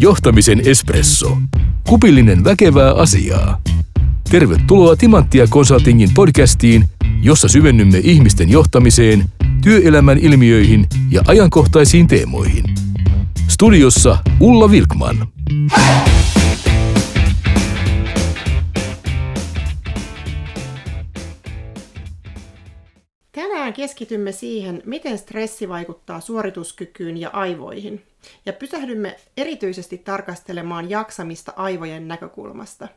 Johtamisen espresso. Kupillinen väkevää asiaa. Tervetuloa Timanttia Consultingin podcastiin, jossa syvennymme ihmisten johtamiseen, työelämän ilmiöihin ja ajankohtaisiin teemoihin. Studiossa Ulla Vilkman. Tänään keskitymme siihen, miten stressi vaikuttaa suorituskykyyn ja aivoihin. Ja pysähdymme erityisesti tarkastelemaan jaksamista aivojen näkökulmasta.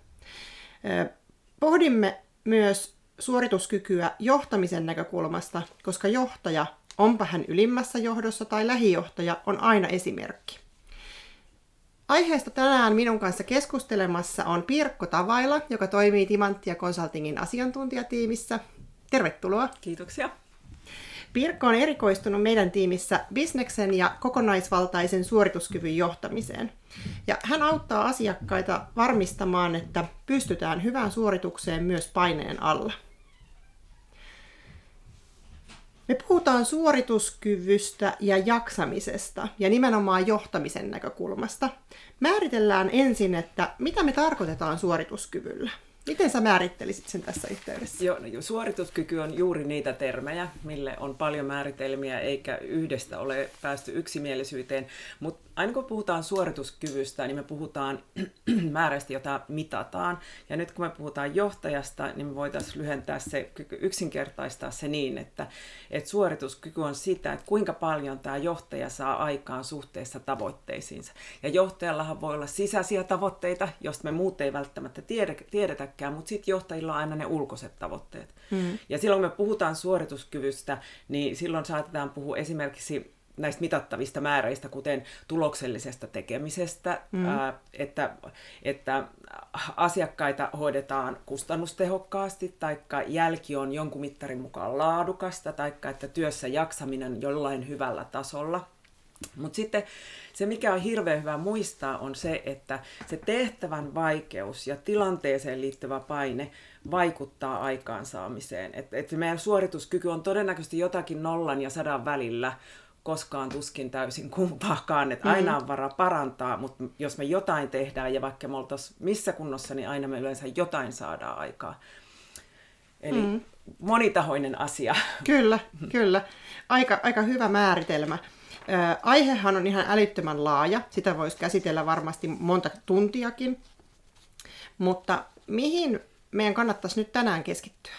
Pohdimme myös suorituskykyä johtamisen näkökulmasta, koska johtaja, onpa hän ylimmässä johdossa tai lähijohtaja, on aina esimerkki. Aiheesta tänään minun kanssa keskustelemassa on Pirkko Tavaila, joka toimii Timanttia Consultingin asiantuntijatiimissä. Tervetuloa. Kiitoksia. Pirkko on erikoistunut meidän tiimissä bisneksen ja kokonaisvaltaisen suorituskyvyn johtamiseen. Ja hän auttaa asiakkaita varmistamaan, että pystytään hyvään suoritukseen myös paineen alla. Me puhutaan suorituskyvystä ja jaksamisesta ja nimenomaan johtamisen näkökulmasta. Määritellään ensin, että mitä me tarkoitetaan suorituskyvyllä. Miten sä määrittelisit sen tässä yhteydessä? Joo, no, suorituskyky on juuri niitä termejä, mille on paljon määritelmiä, eikä yhdestä ole päästy yksimielisyyteen. Mutta aina kun puhutaan suorituskyvystä, niin me puhutaan määrästä, jota mitataan. Ja nyt kun me puhutaan johtajasta, niin me voitaisiin lyhentää se, yksinkertaistaa se niin, että, että suorituskyky on sitä, että kuinka paljon tämä johtaja saa aikaan suhteessa tavoitteisiinsa. Ja johtajallahan voi olla sisäisiä tavoitteita, joista me muut ei välttämättä tiedä, tiedetäkään, mutta sitten johtajilla on aina ne ulkoiset tavoitteet. Mm. Ja silloin kun me puhutaan suorituskyvystä, niin silloin saatetaan puhua esimerkiksi näistä mitattavista määreistä, kuten tuloksellisesta tekemisestä, mm. ää, että, että asiakkaita hoidetaan kustannustehokkaasti, tai jälki on jonkun mittarin mukaan laadukasta, tai että työssä jaksaminen jollain hyvällä tasolla. Mutta sitten se, mikä on hirveän hyvä muistaa, on se, että se tehtävän vaikeus ja tilanteeseen liittyvä paine vaikuttaa aikaansaamiseen. Et, et meidän suorituskyky on todennäköisesti jotakin nollan ja sadan välillä, koskaan tuskin täysin kumpaakaan, että aina on vara parantaa, mutta jos me jotain tehdään ja vaikka me oltaisiin missä kunnossa, niin aina me yleensä jotain saadaan aikaa. Eli mm. monitahoinen asia. Kyllä, kyllä. Aika, aika hyvä määritelmä. aihehan on ihan älyttömän laaja, sitä voisi käsitellä varmasti monta tuntiakin, mutta mihin meidän kannattaisi nyt tänään keskittyä?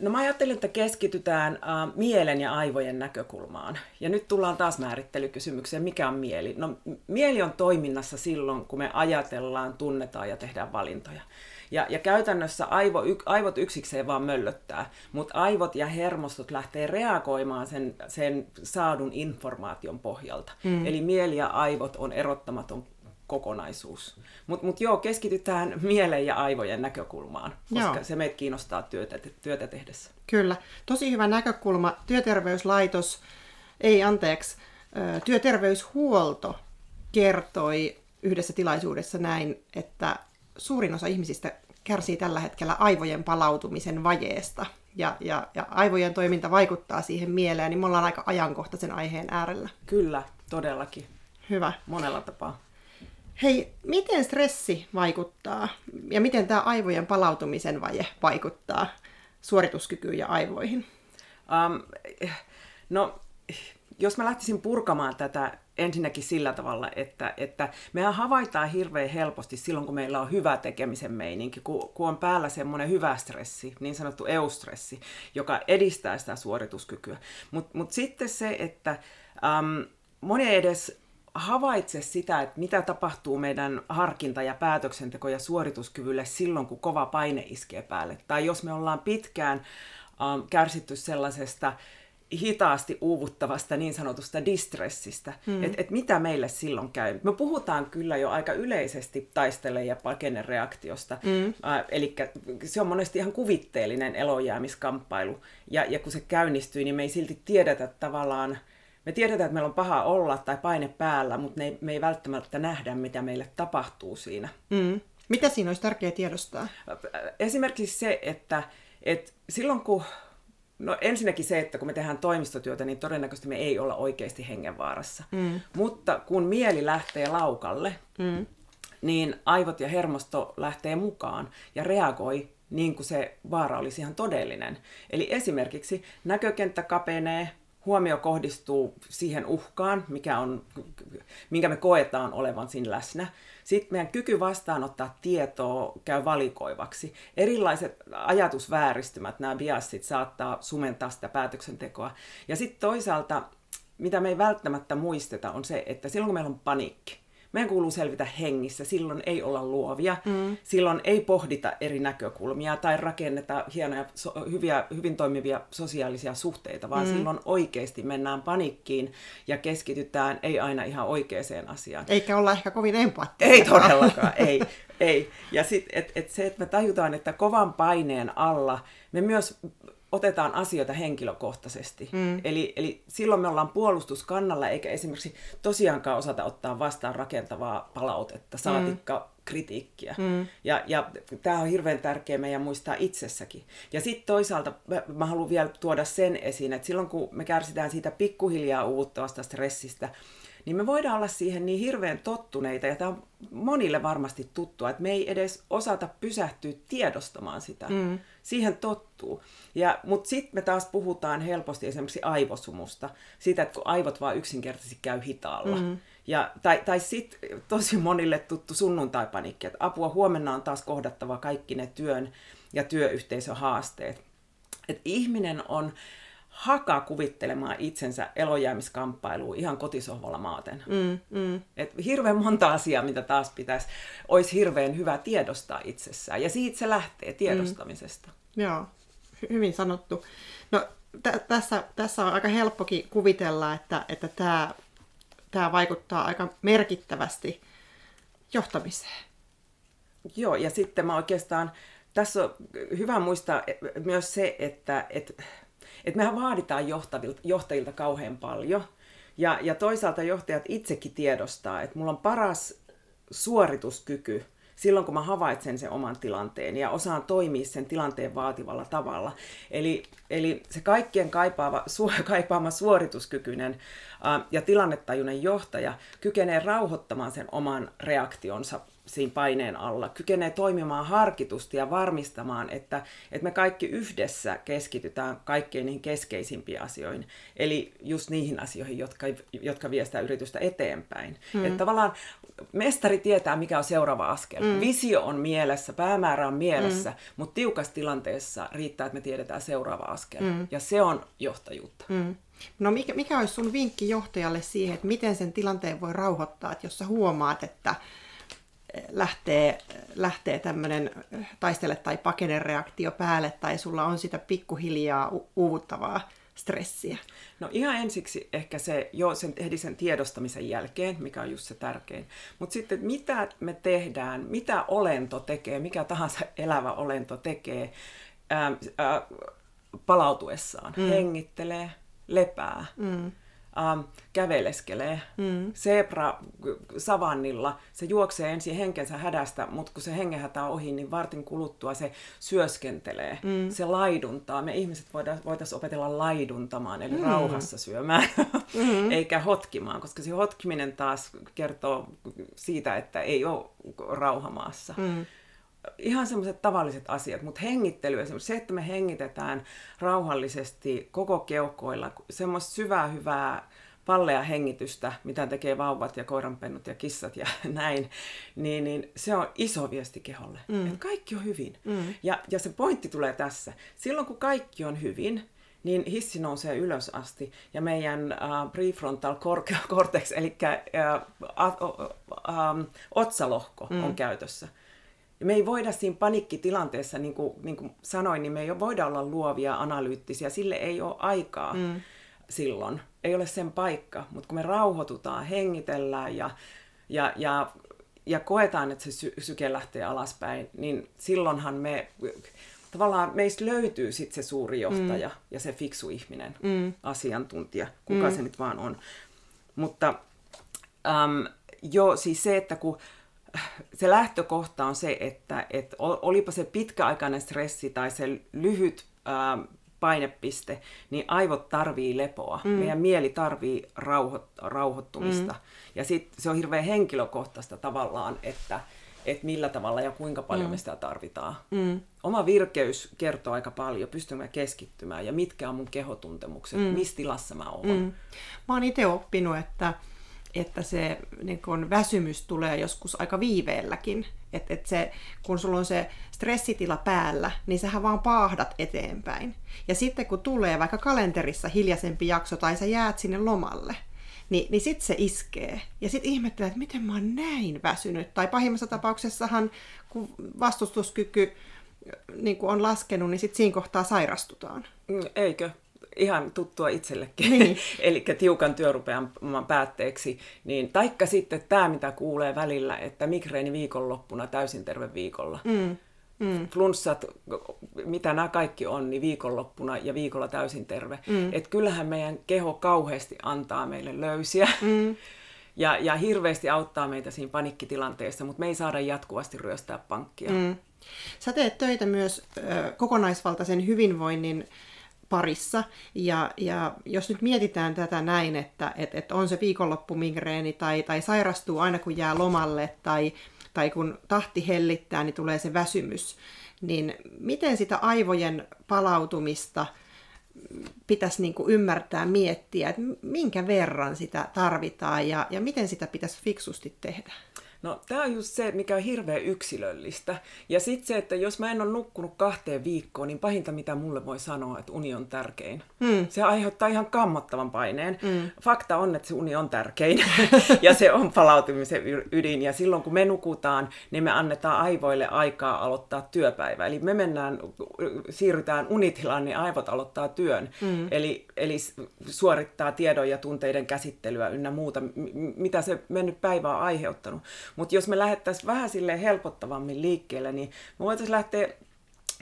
No mä ajattelin, että keskitytään äh, mielen ja aivojen näkökulmaan. Ja nyt tullaan taas määrittelykysymykseen, mikä on mieli? No mieli on toiminnassa silloin, kun me ajatellaan, tunnetaan ja tehdään valintoja. Ja, ja käytännössä aivo, y, aivot yksikseen vaan möllöttää, mutta aivot ja hermostot lähtee reagoimaan sen, sen saadun informaation pohjalta. Mm. Eli mieli ja aivot on erottamaton kokonaisuus. Mutta mut joo, keskitytään mielen ja aivojen näkökulmaan, koska joo. se meitä kiinnostaa työtä, työtä tehdessä. Kyllä. Tosi hyvä näkökulma. Työterveyslaitos, ei anteeksi, työterveyshuolto kertoi yhdessä tilaisuudessa näin, että suurin osa ihmisistä kärsii tällä hetkellä aivojen palautumisen vajeesta. Ja, ja, ja aivojen toiminta vaikuttaa siihen mieleen, niin me ollaan aika ajankohtaisen aiheen äärellä. Kyllä, todellakin. Hyvä. Monella tapaa. Hei, miten stressi vaikuttaa ja miten tämä aivojen palautumisen vaje vaikuttaa suorituskykyyn ja aivoihin? Um, no, jos mä lähtisin purkamaan tätä ensinnäkin sillä tavalla, että, että mehän havaitaan hirveän helposti silloin, kun meillä on hyvä tekemisen meininki, kun, kun on päällä semmoinen hyvä stressi, niin sanottu eustressi, joka edistää sitä suorituskykyä. Mutta mut sitten se, että um, moni ei edes havaitse sitä, että mitä tapahtuu meidän harkinta- ja päätöksenteko- ja suorituskyvylle silloin, kun kova paine iskee päälle. Tai jos me ollaan pitkään um, kärsitty sellaisesta hitaasti uuvuttavasta niin sanotusta distressistä, hmm. että et mitä meille silloin käy. Me puhutaan kyllä jo aika yleisesti taistele- ja pakennereaktiosta, hmm. äh, eli se on monesti ihan kuvitteellinen elojäämiskamppailu, ja, ja kun se käynnistyy, niin me ei silti tiedetä tavallaan, me tiedetään, että meillä on paha olla tai paine päällä, mutta me ei, me ei välttämättä nähdä, mitä meille tapahtuu siinä. Mm. Mitä siinä olisi tärkeää tiedostaa? Esimerkiksi se, että, että silloin kun No ensinnäkin se, että kun me tehdään toimistotyötä, niin todennäköisesti me ei olla oikeasti hengenvaarassa. Mm. Mutta kun mieli lähtee laukalle, mm. niin aivot ja hermosto lähtee mukaan ja reagoi niin kuin se vaara olisi ihan todellinen. Eli esimerkiksi näkökenttä kapenee, huomio kohdistuu siihen uhkaan, mikä on, minkä me koetaan olevan siinä läsnä. Sitten meidän kyky vastaanottaa tietoa käy valikoivaksi. Erilaiset ajatusvääristymät, nämä biasit, saattaa sumentaa sitä päätöksentekoa. Ja sitten toisaalta, mitä me ei välttämättä muisteta, on se, että silloin kun meillä on paniikki, meidän kuuluu selvitä hengissä, silloin ei olla luovia, mm. silloin ei pohdita eri näkökulmia tai rakenneta hienoja, so, hyviä, hyvin toimivia sosiaalisia suhteita, vaan mm. silloin oikeasti mennään panikkiin ja keskitytään ei aina ihan oikeaan asiaan. Eikä olla ehkä kovin empaattisia. Ei todellakaan, ei. ei. Ja sitten et, et se, että me tajutaan, että kovan paineen alla me myös otetaan asioita henkilökohtaisesti. Mm. Eli, eli silloin me ollaan puolustuskannalla, eikä esimerkiksi tosiaankaan osata ottaa vastaan rakentavaa palautetta, saatikka mm. kritiikkiä. Mm. Ja, ja tämä on hirveän tärkeää meidän muistaa itsessäkin. Ja sitten toisaalta mä, mä haluan vielä tuoda sen esiin, että silloin kun me kärsitään siitä pikkuhiljaa uuvuttavasta stressistä, niin me voidaan olla siihen niin hirveän tottuneita, ja tämä on monille varmasti tuttua, että me ei edes osata pysähtyä tiedostamaan sitä. Mm. Siihen tottuu. Ja, mutta sitten me taas puhutaan helposti esimerkiksi aivosumusta, siitä, että kun aivot vaan yksinkertaisesti käy hitaalla. Mm. Ja, tai tai sitten tosi monille tuttu sunnuntaipanikki, että apua huomenna on taas kohdattava kaikki ne työn ja työyhteisön haasteet. Et ihminen on haka kuvittelemaan itsensä elojäämiskamppailuun ihan kotisohvalla maaten. Mm, mm. Et hirveän monta asiaa, mitä taas pitäisi, olisi hirveän hyvä tiedostaa itsessään. Ja siitä se lähtee tiedostamisesta. Mm. Joo, hyvin sanottu. No, t- tässä, tässä on aika helppokin kuvitella, että, että tämä, tämä vaikuttaa aika merkittävästi johtamiseen. Joo, ja sitten mä oikeastaan, tässä on hyvä muistaa myös se, että, että että mehän vaaditaan johtajilta, johtajilta kauhean paljon. Ja, ja toisaalta johtajat itsekin tiedostaa, että mulla on paras suorituskyky silloin, kun mä havaitsen sen oman tilanteen ja osaan toimia sen tilanteen vaativalla tavalla. Eli, eli se kaikkien kaipaava, su, kaipaama suorituskykyinen ää, ja tilannetajuinen johtaja kykenee rauhoittamaan sen oman reaktionsa siinä paineen alla, kykenee toimimaan harkitusti ja varmistamaan, että, että me kaikki yhdessä keskitytään kaikkein niihin keskeisimpiin asioihin. Eli just niihin asioihin, jotka, jotka vie sitä yritystä eteenpäin. Mm. Että tavallaan mestari tietää, mikä on seuraava askel. Mm. Visio on mielessä, päämäärä on mielessä, mm. mutta tiukassa tilanteessa riittää, että me tiedetään seuraava askel. Mm. Ja se on johtajuutta. Mm. No mikä, mikä olisi sun vinkki johtajalle siihen, että miten sen tilanteen voi rauhoittaa, että jos sä huomaat, että lähtee, lähtee tämmöinen taistele- tai pakenereaktio päälle, tai sulla on sitä pikkuhiljaa uuvuttavaa stressiä? No ihan ensiksi ehkä se jo sen, heti sen tiedostamisen jälkeen, mikä on just se tärkein. Mutta sitten mitä me tehdään, mitä olento tekee, mikä tahansa elävä olento tekee ää, ää, palautuessaan. Mm. Hengittelee, lepää. Mm ähm, käveleskelee. Mm. Zebra savannilla, se juoksee ensin henkensä hädästä, mutta kun se hengenhätä on ohi, niin vartin kuluttua se syöskentelee. Mm. Se laiduntaa. Me ihmiset voitaisiin opetella laiduntamaan, eli mm. rauhassa syömään, mm. eikä hotkimaan, koska se hotkiminen taas kertoo siitä, että ei ole rauhamaassa. Mm ihan semmoiset tavalliset asiat, mutta hengittely, esimerkiksi se, että me hengitetään rauhallisesti koko keuhkoilla, semmoista syvää, hyvää pallea hengitystä, mitä tekee vauvat ja koiranpennut ja kissat ja näin, niin, niin se on iso viesti keholle, mm. että kaikki on hyvin. Mm. Ja, ja se pointti tulee tässä. Silloin kun kaikki on hyvin, niin hissi nousee ylös asti ja meidän uh, prefrontal cortex, eli uh, uh, uh, otsalohko mm. on käytössä. Ja me ei voida siinä panikkitilanteessa, niin kuin, niin kuin sanoin, niin me ei voida olla luovia, analyyttisiä. Sille ei ole aikaa mm. silloin. Ei ole sen paikka. Mutta kun me rauhoitutaan, hengitellään ja, ja, ja, ja koetaan, että se sy- syke lähtee alaspäin, niin silloinhan me tavallaan meistä löytyy sitten se suuri johtaja mm. ja se fiksu ihminen, mm. asiantuntija, kuka mm. se nyt vaan on. Mutta äm, jo siis se, että kun se lähtökohta on se, että, että olipa se pitkäaikainen stressi tai se lyhyt ää, painepiste, niin aivot tarvii lepoa. Mm. Meidän mieli tarvii rauho, rauhoittumista. Mm. Ja sitten se on hirveän henkilökohtaista tavallaan, että että millä tavalla ja kuinka paljon mm. me sitä tarvitaan. Mm. Oma virkeys kertoo aika paljon, pystyn mä keskittymään ja mitkä on mun kehotuntemukset, mm. missä tilassa mä oon. Mm. Mä oon itse oppinut, että, että se niin kun väsymys tulee joskus aika viiveelläkin. Että et se, kun sulla on se stressitila päällä, niin sähän vaan paahdat eteenpäin. Ja sitten kun tulee vaikka kalenterissa hiljaisempi jakso tai sä jäät sinne lomalle, niin, niin sitten se iskee. Ja sitten ihmettelee, että miten mä oon näin väsynyt. Tai pahimmassa tapauksessahan, kun vastustuskyky niin kun on laskenut, niin sitten siinä kohtaa sairastutaan. Mm, eikö? Ihan tuttua itsellekin. Niin. Eli tiukan työrupean päätteeksi. Niin, taikka sitten tämä, mitä kuulee välillä, että migreeni viikonloppuna täysin terve viikolla. Mm mm. flunssat, mitä nämä kaikki on, niin viikonloppuna ja viikolla täysin terve. Mm. Et kyllähän meidän keho kauheasti antaa meille löysiä. Mm. Ja, ja hirveästi auttaa meitä siinä panikkitilanteessa, mutta me ei saada jatkuvasti ryöstää pankkia. Mm. Sä teet töitä myös ö, kokonaisvaltaisen hyvinvoinnin parissa. Ja, ja jos nyt mietitään tätä näin, että et, et on se viikonloppumigreeni tai, tai sairastuu aina kun jää lomalle tai tai kun tahti hellittää, niin tulee se väsymys. Niin miten sitä aivojen palautumista pitäisi niin kuin ymmärtää, miettiä, että minkä verran sitä tarvitaan ja, ja miten sitä pitäisi fiksusti tehdä? No tämä on just se, mikä on hirveän yksilöllistä. Ja sitten se, että jos mä en ole nukkunut kahteen viikkoon, niin pahinta mitä mulle voi sanoa, että uni on tärkein. Mm. Se aiheuttaa ihan kammottavan paineen. Mm. Fakta on, että se uni on tärkein. ja se on palautumisen ydin. Ja silloin kun me nukutaan, niin me annetaan aivoille aikaa aloittaa työpäivä. Eli me mennään, siirrytään unitilaan, niin aivot aloittaa työn. Mm. Eli, eli suorittaa tiedon ja tunteiden käsittelyä ynnä muuta, mitä se mennyt päivä on aiheuttanut. Mutta jos me lähdettäisiin vähän sille helpottavammin liikkeelle, niin me voitaisiin lähteä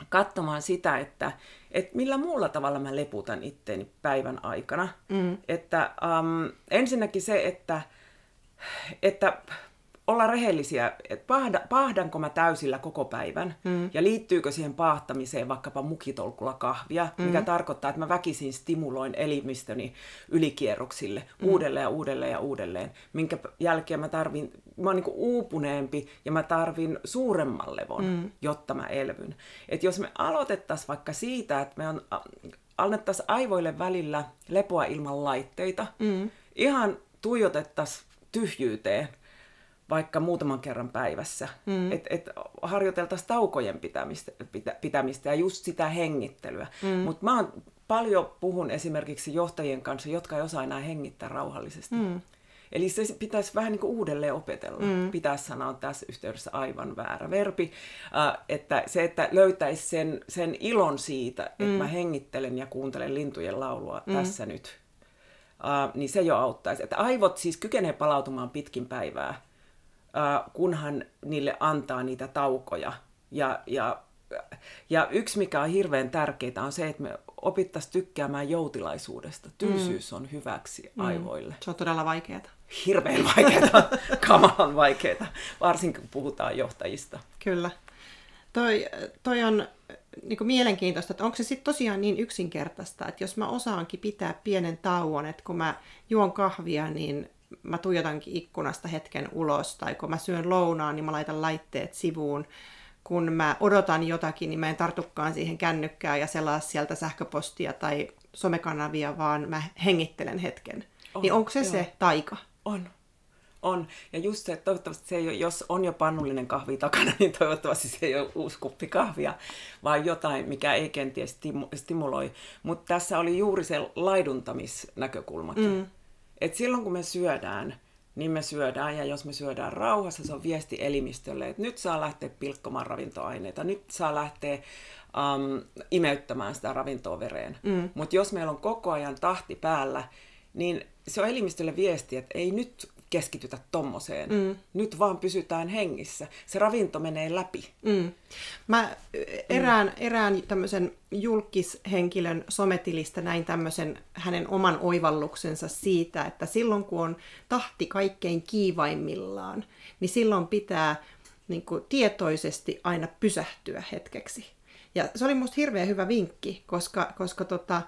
katsomaan sitä, että, että millä muulla tavalla mä leputan itteeni päivän aikana. Mm. Että um, ensinnäkin se, että, että olla rehellisiä, että pahda, pahdanko mä täysillä koko päivän mm. ja liittyykö siihen paahtamiseen vaikkapa mukitolkulla kahvia, mm. mikä tarkoittaa, että mä väkisin stimuloin elimistöni ylikierroksille mm. uudelleen ja uudelleen ja uudelleen, minkä jälkeen mä tarvin, mä oon niin uupuneempi ja mä tarvin suuremman levon, mm. jotta mä elvyn. Et jos me aloitettaisiin vaikka siitä, että me on, annettaisiin aivoille välillä lepoa ilman laitteita, mm. ihan tuijotettaisiin tyhjyyteen, vaikka muutaman kerran päivässä. Mm. Että et harjoiteltaisiin taukojen pitämistä, pitä, pitämistä ja just sitä hengittelyä. Mm. Mutta mä oon, paljon puhun esimerkiksi johtajien kanssa, jotka ei osaa enää hengittää rauhallisesti. Mm. Eli se pitäisi vähän niin kuin uudelleen opetella. Mm. Pitäisi sanoa tässä yhteydessä aivan väärä verbi. Uh, että se, että löytäisi sen, sen ilon siitä, että mm. mä hengittelen ja kuuntelen lintujen laulua mm. tässä nyt, uh, niin se jo auttaisi. Että aivot siis kykenee palautumaan pitkin päivää kunhan niille antaa niitä taukoja. Ja, ja, ja yksi, mikä on hirveän tärkeää, on se, että me opittaisiin tykkäämään joutilaisuudesta. Tylsyys mm. on hyväksi mm. aivoille. Se on todella vaikeaa. Hirveän vaikeaa, kamalan vaikeaa, varsinkin kun puhutaan johtajista. Kyllä. Toi, toi on niin mielenkiintoista, että onko se sitten tosiaan niin yksinkertaista, että jos mä osaankin pitää pienen tauon, että kun mä juon kahvia, niin mä tuijotankin ikkunasta hetken ulos, tai kun mä syön lounaan, niin mä laitan laitteet sivuun. Kun mä odotan jotakin, niin mä en tartukaan siihen kännykkään ja selaa sieltä sähköpostia tai somekanavia, vaan mä hengittelen hetken. On, niin onko se joo. se taika? On. On. Ja just se, että toivottavasti se ei ole, jos on jo pannullinen kahvi takana, niin toivottavasti se ei ole uusi kuppi kahvia, vaan jotain, mikä ei kenties stimuloi. Mutta tässä oli juuri se laiduntamisnäkökulmakin. Mm. Et silloin kun me syödään, niin me syödään, ja jos me syödään rauhassa, se on viesti elimistölle, että nyt saa lähteä pilkkomaan ravintoaineita, nyt saa lähteä um, imeyttämään sitä ravintoa vereen. Mm. Mutta jos meillä on koko ajan tahti päällä, niin se on elimistölle viesti, että ei nyt keskitytä tommoseen. Mm. Nyt vaan pysytään hengissä. Se ravinto menee läpi. Mm. Mä erään, mm. erään tämmöisen julkishenkilön sometilistä näin tämmöisen hänen oman oivalluksensa siitä, että silloin kun on tahti kaikkein kiivaimmillaan, niin silloin pitää niin kuin, tietoisesti aina pysähtyä hetkeksi. Ja se oli musta hirveän hyvä vinkki, koska, koska tota,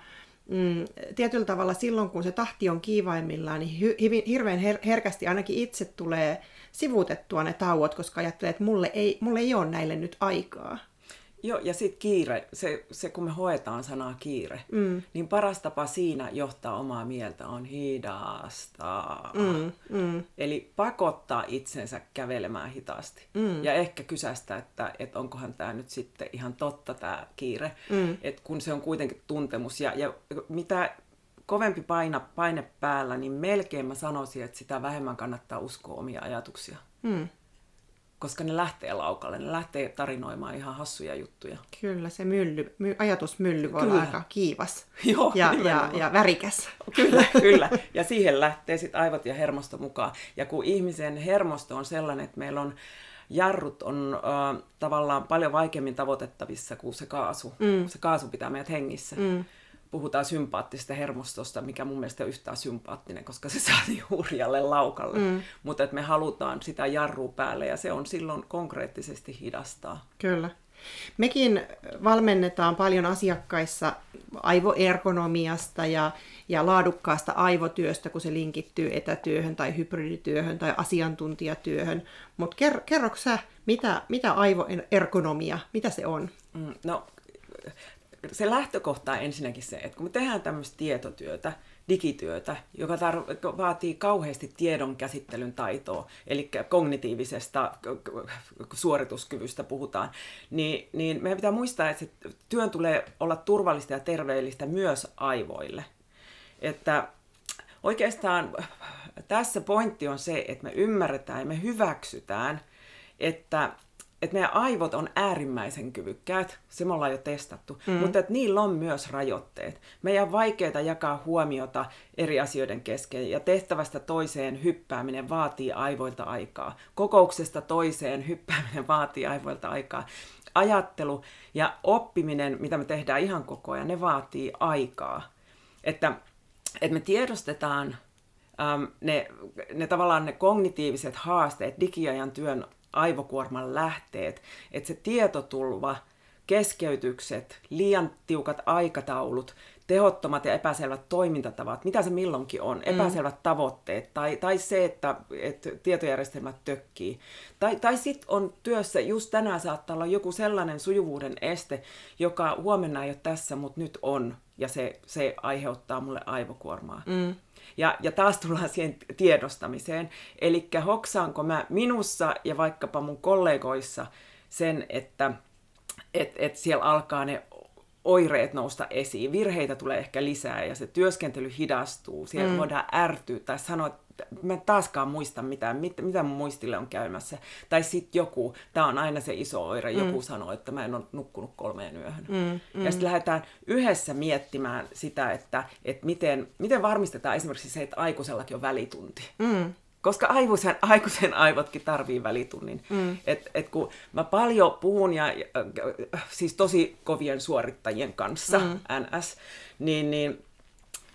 mm, tietyllä tavalla silloin, kun se tahti on kiivaimmillaan, niin hy, hirveän her, herkästi ainakin itse tulee sivuutettua ne tauot, koska ajattelee, että mulle ei, mulle ei ole näille nyt aikaa. Joo, ja sitten kiire, se, se kun me hoetaan sanaa kiire, mm. niin paras tapa siinä johtaa omaa mieltä on hidastaa. Mm, mm. Eli pakottaa itsensä kävelemään hitaasti. Mm. Ja ehkä kysästä, että, että onkohan tämä nyt sitten ihan totta tämä kiire. Mm. Et kun se on kuitenkin tuntemus. Ja, ja mitä kovempi paina, paine päällä, niin melkein mä sanoisin, että sitä vähemmän kannattaa uskoa omia ajatuksia. Mm koska ne lähtee laukalle, ne lähtee tarinoimaan ihan hassuja juttuja. Kyllä, se mylly, my, ajatusmylly voi kyllä. olla aika kiivas Joo, ja, ja, ja värikäs. Kyllä, kyllä. Ja siihen lähtee sitten aivot ja hermosto mukaan. Ja kun ihmisen hermosto on sellainen, että meillä on jarrut on äh, tavallaan paljon vaikeammin tavoitettavissa kuin se kaasu. Mm. Se kaasu pitää meidät hengissä. Mm puhutaan sympaattisesta hermostosta, mikä mun mielestä on yhtään sympaattinen, koska se saa niin hurjalle laukalle. Mm. Mutta että me halutaan sitä jarrua päälle ja se on silloin konkreettisesti hidastaa. Kyllä. Mekin valmennetaan paljon asiakkaissa aivoergonomiasta ja, ja laadukkaasta aivotyöstä, kun se linkittyy etätyöhön tai hybridityöhön tai asiantuntijatyöhön. Mutta ker, kerroksä, sä, mitä, mitä aivoergonomia, mitä se on? Mm, no se lähtökohta on ensinnäkin se, että kun me tehdään tämmöistä tietotyötä, digityötä, joka tar- vaatii kauheasti tiedon käsittelyn taitoa, eli kognitiivisesta suorituskyvystä puhutaan, niin, niin meidän pitää muistaa, että se työn tulee olla turvallista ja terveellistä myös aivoille. Että oikeastaan tässä pointti on se, että me ymmärretään ja me hyväksytään, että että meidän aivot on äärimmäisen kyvykkäät, se me ollaan jo testattu, mm. mutta että niillä on myös rajoitteet. Meidän on vaikeaa jakaa huomiota eri asioiden kesken ja tehtävästä toiseen hyppääminen vaatii aivoilta aikaa. Kokouksesta toiseen hyppääminen vaatii aivoilta aikaa. Ajattelu ja oppiminen, mitä me tehdään ihan koko ajan, ne vaatii aikaa. Että, että me tiedostetaan äm, ne, ne tavallaan ne kognitiiviset haasteet digiajan työn aivokuorman lähteet, että se tietotulva, keskeytykset, liian tiukat aikataulut, tehottomat ja epäselvät toimintatavat, mitä se milloinkin on, mm. epäselvät mm. tavoitteet, tai, tai se, että, että tietojärjestelmät tökkii. Tai, tai sitten on työssä, just tänään saattaa olla joku sellainen sujuvuuden este, joka huomenna ei ole tässä, mutta nyt on, ja se, se aiheuttaa mulle aivokuormaa. Mm. Ja, ja taas tullaan siihen tiedostamiseen. Eli hoksaanko mä minussa ja vaikkapa mun kollegoissa sen, että et, et siellä alkaa ne oireet nousta esiin. Virheitä tulee ehkä lisää ja se työskentely hidastuu. Siellä mm. voidaan ärtyä tai sanoa, että mä taaskaan muista mitään, mit, mitä mun muistille on käymässä. Tai sitten joku, tämä on aina se iso oire, mm. joku sanoo, että mä en ole nukkunut kolmeen yöhön. Mm, mm. Ja sitten lähdetään yhdessä miettimään sitä, että, että miten, miten varmistetaan esimerkiksi se, että aikuisellakin on välitunti. Mm. Koska aikuisen, aikuisen aivotkin tarvii välitunnin. Mm. Et, et kun mä paljon puhun, ja, siis tosi kovien suorittajien kanssa, mm. NS, niin, niin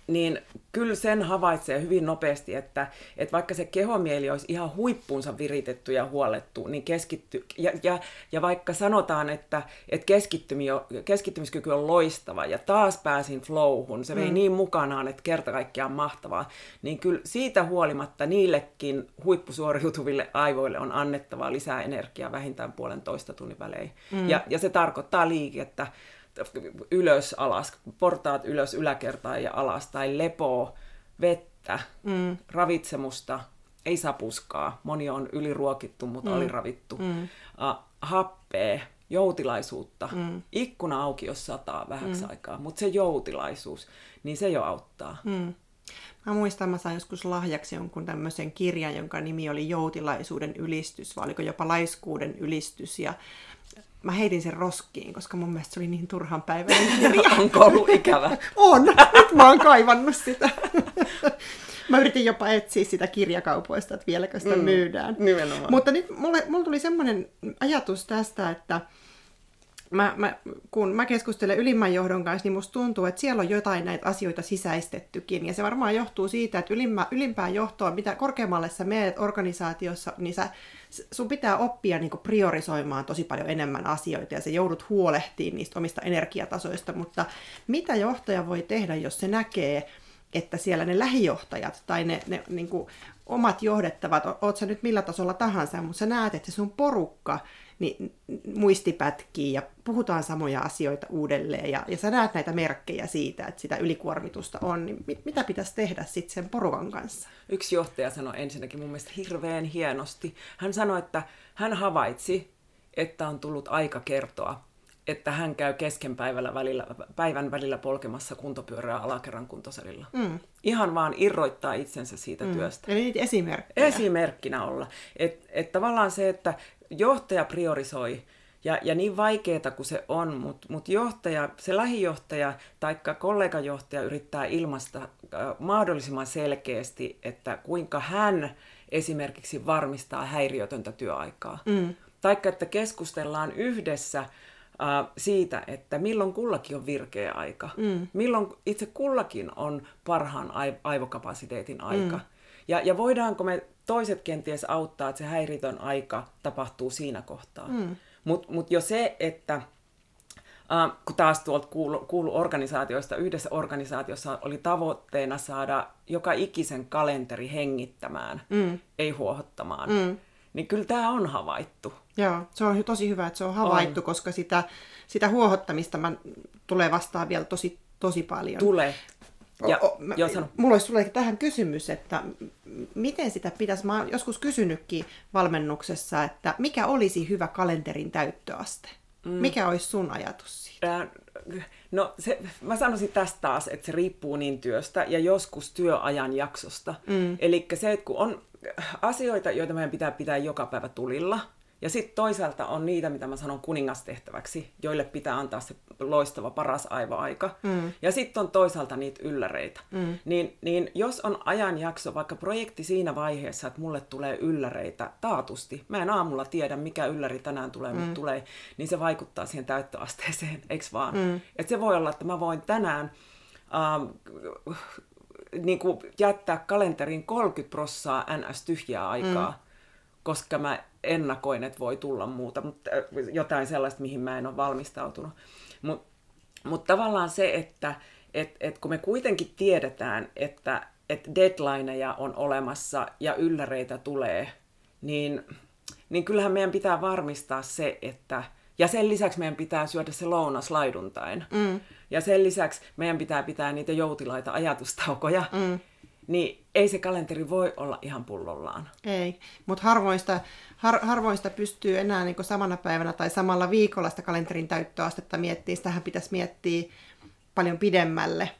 niin kyllä sen havaitsee hyvin nopeasti, että, että vaikka se kehomieli olisi ihan huippuunsa viritetty ja huolettu, niin keskitty, ja, ja, ja vaikka sanotaan, että, että keskittymiskyky on loistava, ja taas pääsin flowhun, se vei mm. niin mukanaan, että kerta kaikkiaan mahtavaa, niin kyllä siitä huolimatta niillekin huippusuoriutuville aivoille on annettava lisää energiaa vähintään puolentoista tunnin välein. Mm. Ja, ja se tarkoittaa liikettä, ylös, alas, portaat ylös, yläkertaan ja alas, tai lepoa, vettä, mm. ravitsemusta, ei sapuskaa, moni on yliruokittu, mutta mm. aliravittu, mm. uh, happea, joutilaisuutta, mm. ikkuna auki, jos sataa vähäksi mm. aikaa, mutta se joutilaisuus, niin se jo auttaa. Mm. Mä muistan, mä sain joskus lahjaksi jonkun tämmöisen kirjan, jonka nimi oli Joutilaisuuden ylistys, vai oliko jopa Laiskuuden ylistys, ja mä heitin sen roskiin, koska mun mielestä se oli niin turhan päiväinen kirja. Onko ollut ikävä? on, nyt mä oon kaivannut sitä. mä yritin jopa etsiä sitä kirjakaupoista, että vieläkö sitä mm, myydään. Nimenomaan. Mutta nyt mulle, mulle tuli semmoinen ajatus tästä, että mä, mä, kun mä keskustelen ylimmän johdon kanssa, niin musta tuntuu, että siellä on jotain näitä asioita sisäistettykin. Ja se varmaan johtuu siitä, että ylimmä, ylimpään johtoon, mitä korkeammalle sä meet organisaatiossa, niin sä, sun pitää oppia niin priorisoimaan tosi paljon enemmän asioita ja se joudut huolehtimaan niistä omista energiatasoista. Mutta mitä johtaja voi tehdä, jos se näkee, että siellä ne lähijohtajat tai ne, ne niin omat johdettavat, oot sä nyt millä tasolla tahansa, mutta sä näet, että se sun porukka niin muistipätkii ja puhutaan samoja asioita uudelleen ja, ja sä näet näitä merkkejä siitä, että sitä ylikuormitusta on, niin mit, mitä pitäisi tehdä sitten sen porukan kanssa? Yksi johtaja sanoi ensinnäkin mun mielestä hirveän hienosti. Hän sanoi, että hän havaitsi, että on tullut aika kertoa, että hän käy kesken päivällä välillä, päivän välillä polkemassa kuntopyörää alakerran kuntosalilla. Mm. Ihan vaan irroittaa itsensä siitä mm. työstä. Eli niitä esimerkkejä. Esimerkkinä olla. Että et tavallaan se, että johtaja priorisoi, ja, ja niin vaikeaa kuin se on, mutta mut johtaja, se lähijohtaja tai kollegajohtaja yrittää ilmaista äh, mahdollisimman selkeästi, että kuinka hän esimerkiksi varmistaa häiriötöntä työaikaa. Mm. Taikka että keskustellaan yhdessä äh, siitä, että milloin kullakin on virkeä aika. Mm. Milloin itse kullakin on parhaan aivokapasiteetin aika. Mm. Ja, ja voidaanko me toiset kenties auttaa, että se häiritön aika tapahtuu siinä kohtaa. Mm. Mutta mut jo se, että Uh, kun taas tuolta kuulu, kuulu organisaatioista, yhdessä organisaatiossa oli tavoitteena saada joka ikisen kalenteri hengittämään, mm. ei huohottamaan. Mm. Niin kyllä tämä on havaittu. Joo, se on tosi hyvä, että se on havaittu, on. koska sitä, sitä huohottamista mä tulee vastaan vielä tosi, tosi paljon. Tulee. Ja, o, mä, joo, sano. Mulla olisi sulle tähän kysymys, että miten sitä pitäisi, mä oon joskus kysynytkin valmennuksessa, että mikä olisi hyvä kalenterin täyttöaste? Mm. Mikä olisi sun ajatus siitä? Äh, no se, mä sanoisin tästä taas, että se riippuu niin työstä ja joskus työajan jaksosta. Mm. Eli se, että kun on asioita, joita meidän pitää pitää joka päivä tulilla, ja sitten toisaalta on niitä, mitä mä sanon kuningastehtäväksi, joille pitää antaa se loistava paras aivoaika. Mm. Ja sitten on toisaalta niitä ylläreitä. Mm. Niin, niin jos on ajanjakso, vaikka projekti siinä vaiheessa, että mulle tulee ylläreitä taatusti, mä en aamulla tiedä, mikä ylläri tänään tulee, mm. mutta tulee, niin se vaikuttaa siihen täyttöasteeseen, eikö vaan? Mm. Et se voi olla, että mä voin tänään... Ähm, niin kuin jättää kalenteriin 30 prossaa ns. tyhjää aikaa, mm. koska mä ennakoin, että voi tulla muuta, mutta äh, jotain sellaista, mihin mä en ole valmistautunut. Mutta mut tavallaan se, että et, et kun me kuitenkin tiedetään, että et deadlineja on olemassa ja ylläreitä tulee, niin, niin kyllähän meidän pitää varmistaa se, että ja sen lisäksi meidän pitää syödä se lounas laiduntain. Mm. Ja sen lisäksi meidän pitää pitää niitä joutilaita ajatustaukoja. Mm niin ei se kalenteri voi olla ihan pullollaan. Ei, mutta harvoin sitä, har, harvoin sitä pystyy enää niin samana päivänä tai samalla viikolla sitä kalenterin täyttöastetta miettiä. Sitähän pitäisi miettiä paljon pidemmälle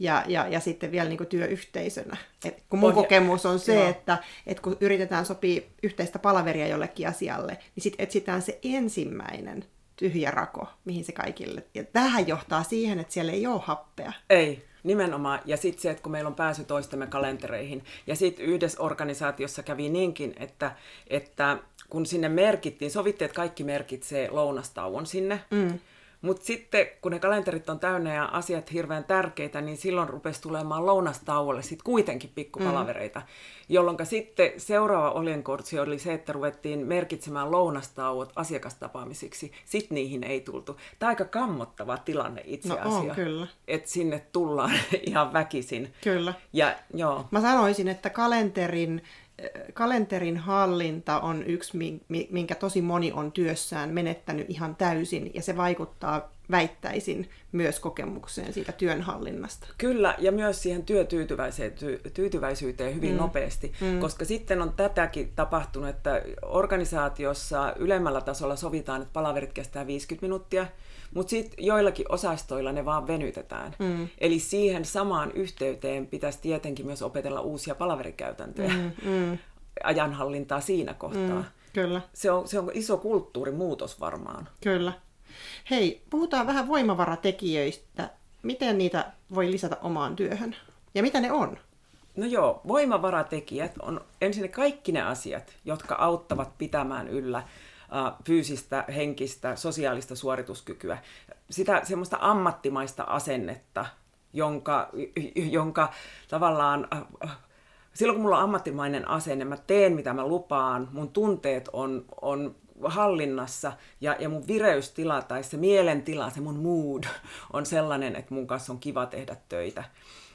ja, ja, ja sitten vielä niin työyhteisönä. Et kun mun on, kokemus on se, joo. että, että kun yritetään sopia yhteistä palaveria jollekin asialle, niin sitten etsitään se ensimmäinen tyhjä rako, mihin se kaikille. Ja tähän johtaa siihen, että siellä ei ole happea. Ei, Nimenomaan. Ja sitten se, että kun meillä on pääsy toistemme kalentereihin. Ja sitten yhdessä organisaatiossa kävi niinkin, että, että kun sinne merkittiin, sovittiin, että kaikki merkitsee lounastauon sinne. Mm. Mutta sitten, kun ne kalenterit on täynnä ja asiat hirveän tärkeitä, niin silloin rupesi tulemaan lounastauolle sitten kuitenkin pikkupalavereita. Mm. Jolloin sitten seuraava oljenkortsi oli se, että ruvettiin merkitsemään lounastauot asiakastapaamisiksi. Sitten niihin ei tultu. Tämä aika kammottava tilanne itse no, asiassa. kyllä. Että sinne tullaan ihan väkisin. Kyllä. Ja, joo. Mä sanoisin, että kalenterin kalenterin hallinta on yksi, minkä tosi moni on työssään menettänyt ihan täysin, ja se vaikuttaa, väittäisin, myös kokemukseen siitä työnhallinnasta. Kyllä, ja myös siihen työtyytyväisyyteen hyvin mm. nopeasti, mm. koska sitten on tätäkin tapahtunut, että organisaatiossa ylemmällä tasolla sovitaan, että palaverit kestää 50 minuuttia, mutta sitten joillakin osastoilla ne vaan venytetään. Mm. Eli siihen samaan yhteyteen pitäisi tietenkin myös opetella uusia palaverikäytäntöjä, mm, mm. ajanhallintaa siinä kohtaa. Mm, kyllä. Se on, se on iso kulttuurimuutos varmaan. Kyllä. Hei, puhutaan vähän voimavaratekijöistä. Miten niitä voi lisätä omaan työhön? Ja mitä ne on? No joo, voimavaratekijät on ensin kaikki ne asiat, jotka auttavat pitämään yllä fyysistä, henkistä, sosiaalista suorituskykyä. Sitä semmoista ammattimaista asennetta, jonka, jonka tavallaan silloin kun mulla on ammattimainen asenne, mä teen mitä mä lupaan, mun tunteet on, on hallinnassa ja, ja mun vireystila tai se mielentila, se mun mood on sellainen, että mun kanssa on kiva tehdä töitä.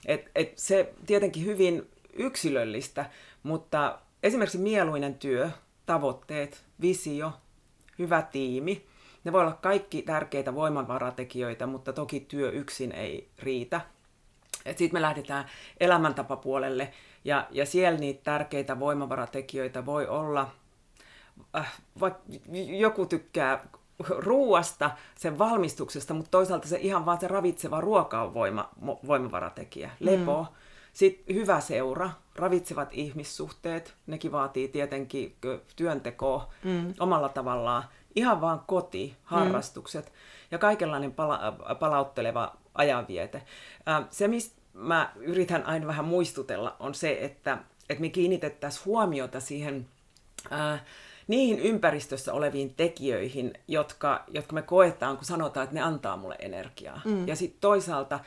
Et, et se tietenkin hyvin yksilöllistä, mutta esimerkiksi mieluinen työ, tavoitteet, visio, hyvä tiimi, ne voi olla kaikki tärkeitä voimavaratekijöitä, mutta toki työ yksin ei riitä. Sitten me lähdetään elämäntapapuolelle ja, ja siellä niitä tärkeitä voimavaratekijöitä voi olla, äh, vaikka joku tykkää ruuasta, sen valmistuksesta, mutta toisaalta se ihan vaan se ravitseva ruoka on voima, voimavaratekijä. Lepo, mm. Sitten hyvä seura, ravitsevat ihmissuhteet, nekin vaatii tietenkin työntekoa mm. omalla tavallaan. Ihan vaan koti, harrastukset mm. ja kaikenlainen pala- palautteleva ajanviete. Se, mistä mä yritän aina vähän muistutella, on se, että, että me kiinnitettäisiin huomiota siihen ää, niihin ympäristössä oleviin tekijöihin, jotka, jotka me koetaan, kun sanotaan, että ne antaa mulle energiaa. Mm. Ja sitten toisaalta,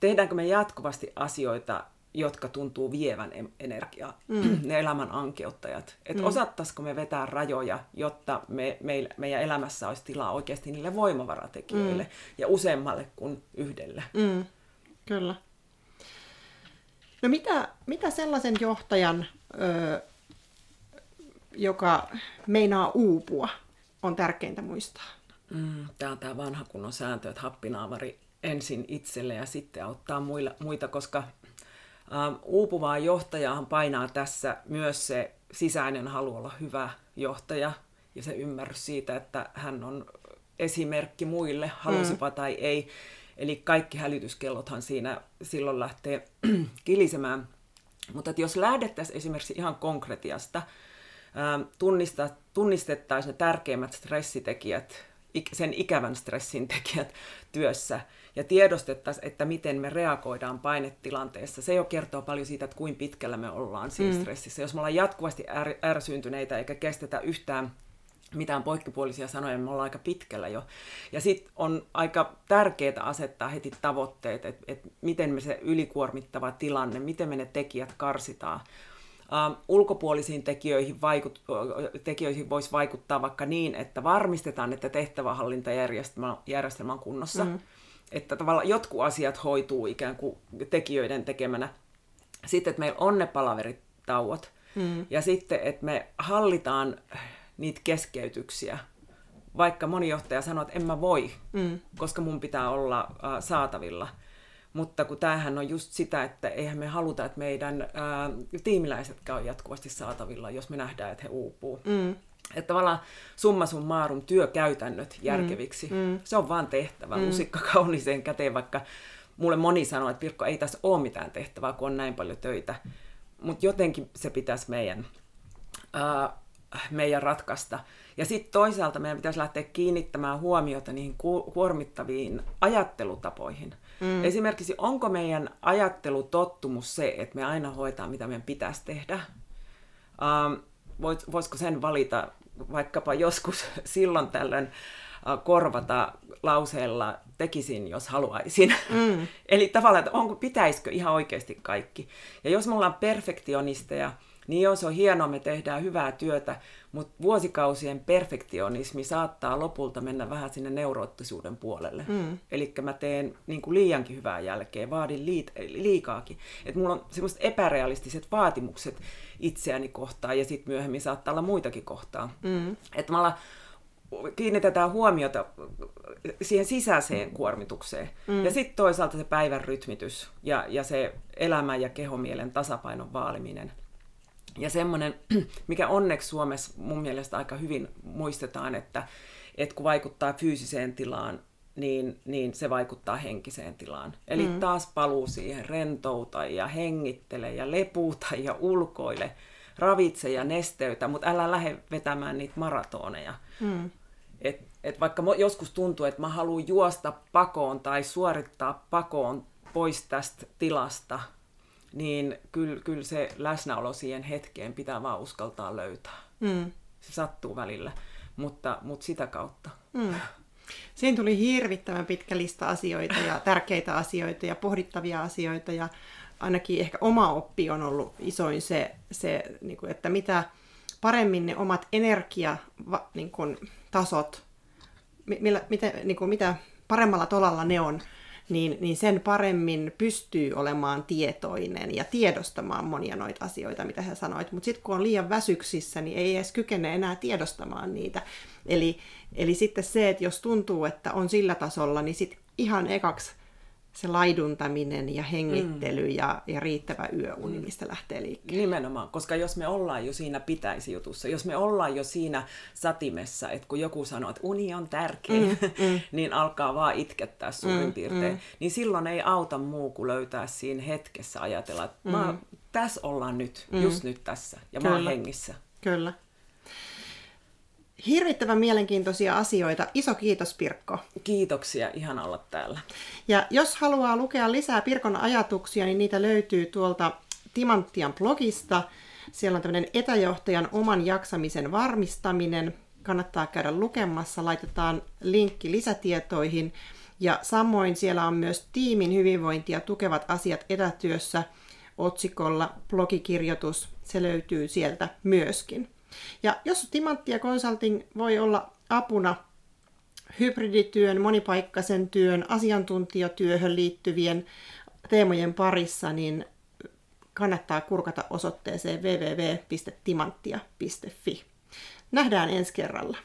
tehdäänkö me jatkuvasti asioita, jotka tuntuu vievän energiaa, mm. ne elämän ankeuttajat. Että mm. osattaisiko me vetää rajoja, jotta me, me, meidän elämässä olisi tilaa oikeasti niille voimavaratekijöille mm. ja useammalle kuin yhdelle. Mm. Kyllä. No mitä, mitä sellaisen johtajan, ö, joka meinaa uupua, on tärkeintä muistaa? Mm, tämä on tämä vanha kunnon sääntö, että happinaavari ensin itselle ja sitten auttaa muilla, muita, koska ä, uupuvaa johtajaahan painaa tässä myös se sisäinen halu olla hyvä johtaja ja se ymmärrys siitä, että hän on esimerkki muille, halusipa mm. tai ei. Eli kaikki hälytyskellothan siinä silloin lähtee kilisemään. Mutta että jos lähdettäisiin esimerkiksi ihan konkretiasta, tunnistettaisiin ne tärkeimmät stressitekijät, sen ikävän stressin tekijät työssä ja tiedostettaisiin, että miten me reagoidaan painetilanteessa. Se jo kertoo paljon siitä, että kuinka pitkällä me ollaan siinä mm. stressissä. Jos me ollaan jatkuvasti är- ärsyyntyneitä eikä kestetä yhtään mitään poikkipuolisia sanoja, me ollaan aika pitkällä jo. Ja sitten on aika tärkeää asettaa heti tavoitteet, että et miten me se ylikuormittava tilanne, miten me ne tekijät karsitaan. Uh, ulkopuolisiin tekijöihin, vaikut, tekijöihin voisi vaikuttaa vaikka niin, että varmistetaan, että tehtävähallintajärjestelmä on kunnossa. Mm. Että tavallaan jotkut asiat hoituu ikään kuin tekijöiden tekemänä. Sitten, että meillä on ne palaveritauot. Mm. Ja sitten, että me hallitaan niitä keskeytyksiä. Vaikka moni johtaja sanoo, että en mä voi, mm. koska mun pitää olla äh, saatavilla. Mutta kun tämähän on just sitä, että eihän me haluta, että meidän äh, tiimiläisetkään on jatkuvasti saatavilla, jos me nähdään, että he uupuu. Mm. Että tavallaan summa summarum työkäytännöt järkeviksi. Mm. Mm. Se on vaan tehtävä. Mm. Musikka kauniseen käteen, vaikka mulle moni sanoo, että Pirkko, ei tässä ole mitään tehtävää, kun on näin paljon töitä. Mutta jotenkin se pitäisi meidän äh, meidän ratkaista. Ja sitten toisaalta meidän pitäisi lähteä kiinnittämään huomiota niihin kuormittaviin ajattelutapoihin. Mm. Esimerkiksi onko meidän ajattelutottumus se, että me aina hoitaa, mitä meidän pitäisi tehdä? Um, vois, voisiko sen valita vaikkapa joskus silloin tällöin uh, korvata lauseella tekisin, jos haluaisin. Mm. Eli tavallaan, että onko, pitäisikö ihan oikeasti kaikki. Ja jos me ollaan perfektionisteja, niin joo, se on hienoa, me tehdään hyvää työtä, mutta vuosikausien perfektionismi saattaa lopulta mennä vähän sinne neuroottisuuden puolelle. Mm. Eli mä teen niin kuin liiankin hyvää jälkeä, vaadin liit, liikaakin. Että mulla on semmoiset epärealistiset vaatimukset itseäni kohtaan ja sitten myöhemmin saattaa olla muitakin kohtaan. Mm. Että mä kiinnitetään huomiota siihen sisäiseen kuormitukseen. Mm. Ja sitten toisaalta se päivän rytmitys ja, ja se elämän ja kehomielen tasapainon vaaliminen. Ja semmoinen, mikä onneksi Suomessa mun mielestä aika hyvin muistetaan, että, että kun vaikuttaa fyysiseen tilaan, niin, niin se vaikuttaa henkiseen tilaan. Eli mm. taas paluu siihen rentouta ja hengittele ja lepuuta ja ulkoile, ravitse ja nesteytä, mutta älä lähde vetämään niitä maratoneja. Mm. Et, et vaikka joskus tuntuu, että mä haluan juosta pakoon tai suorittaa pakoon pois tästä tilasta, niin kyllä, kyllä se läsnäolo siihen hetkeen pitää vaan uskaltaa löytää. Mm. Se sattuu välillä. mutta, mutta sitä kautta. Mm. Siinä tuli hirvittävän pitkä lista asioita ja tärkeitä asioita ja pohdittavia asioita ja ainakin ehkä oma oppi on ollut isoin se, se niin kuin, että mitä paremmin ne omat energiatasot, niin millä, miten, niin kuin, mitä paremmalla tolalla ne on, niin, niin sen paremmin pystyy olemaan tietoinen ja tiedostamaan monia noita asioita, mitä sä sanoit. Mutta sitten kun on liian väsyksissä, niin ei edes kykene enää tiedostamaan niitä. Eli, eli sitten se, että jos tuntuu, että on sillä tasolla, niin sitten ihan ekaksi se laiduntaminen ja hengittely mm. ja, ja riittävä yöuni, mm. mistä lähtee liikkeelle. Nimenomaan, koska jos me ollaan jo siinä pitäisi jutussa, jos me ollaan jo siinä satimessa, että kun joku sanoo, että uni on tärkeä, mm, mm. niin alkaa vaan itkettää suurin mm, piirtein, mm. niin silloin ei auta muu kuin löytää siinä hetkessä ajatella, että mm. mä, tässä ollaan nyt, mm. just nyt tässä, ja Kyllä. mä oon hengissä. Kyllä. Hirvittävän mielenkiintoisia asioita. Iso kiitos Pirkko. Kiitoksia, ihan olla täällä. Ja jos haluaa lukea lisää Pirkon ajatuksia, niin niitä löytyy tuolta Timanttian blogista. Siellä on tämmöinen etäjohtajan oman jaksamisen varmistaminen. Kannattaa käydä lukemassa, laitetaan linkki lisätietoihin. Ja samoin siellä on myös tiimin hyvinvointia tukevat asiat etätyössä otsikolla blogikirjoitus. Se löytyy sieltä myöskin. Ja jos Timanttia Consulting voi olla apuna hybridityön, monipaikkaisen työn, asiantuntijatyöhön liittyvien teemojen parissa, niin kannattaa kurkata osoitteeseen www.timanttia.fi. Nähdään ensi kerralla.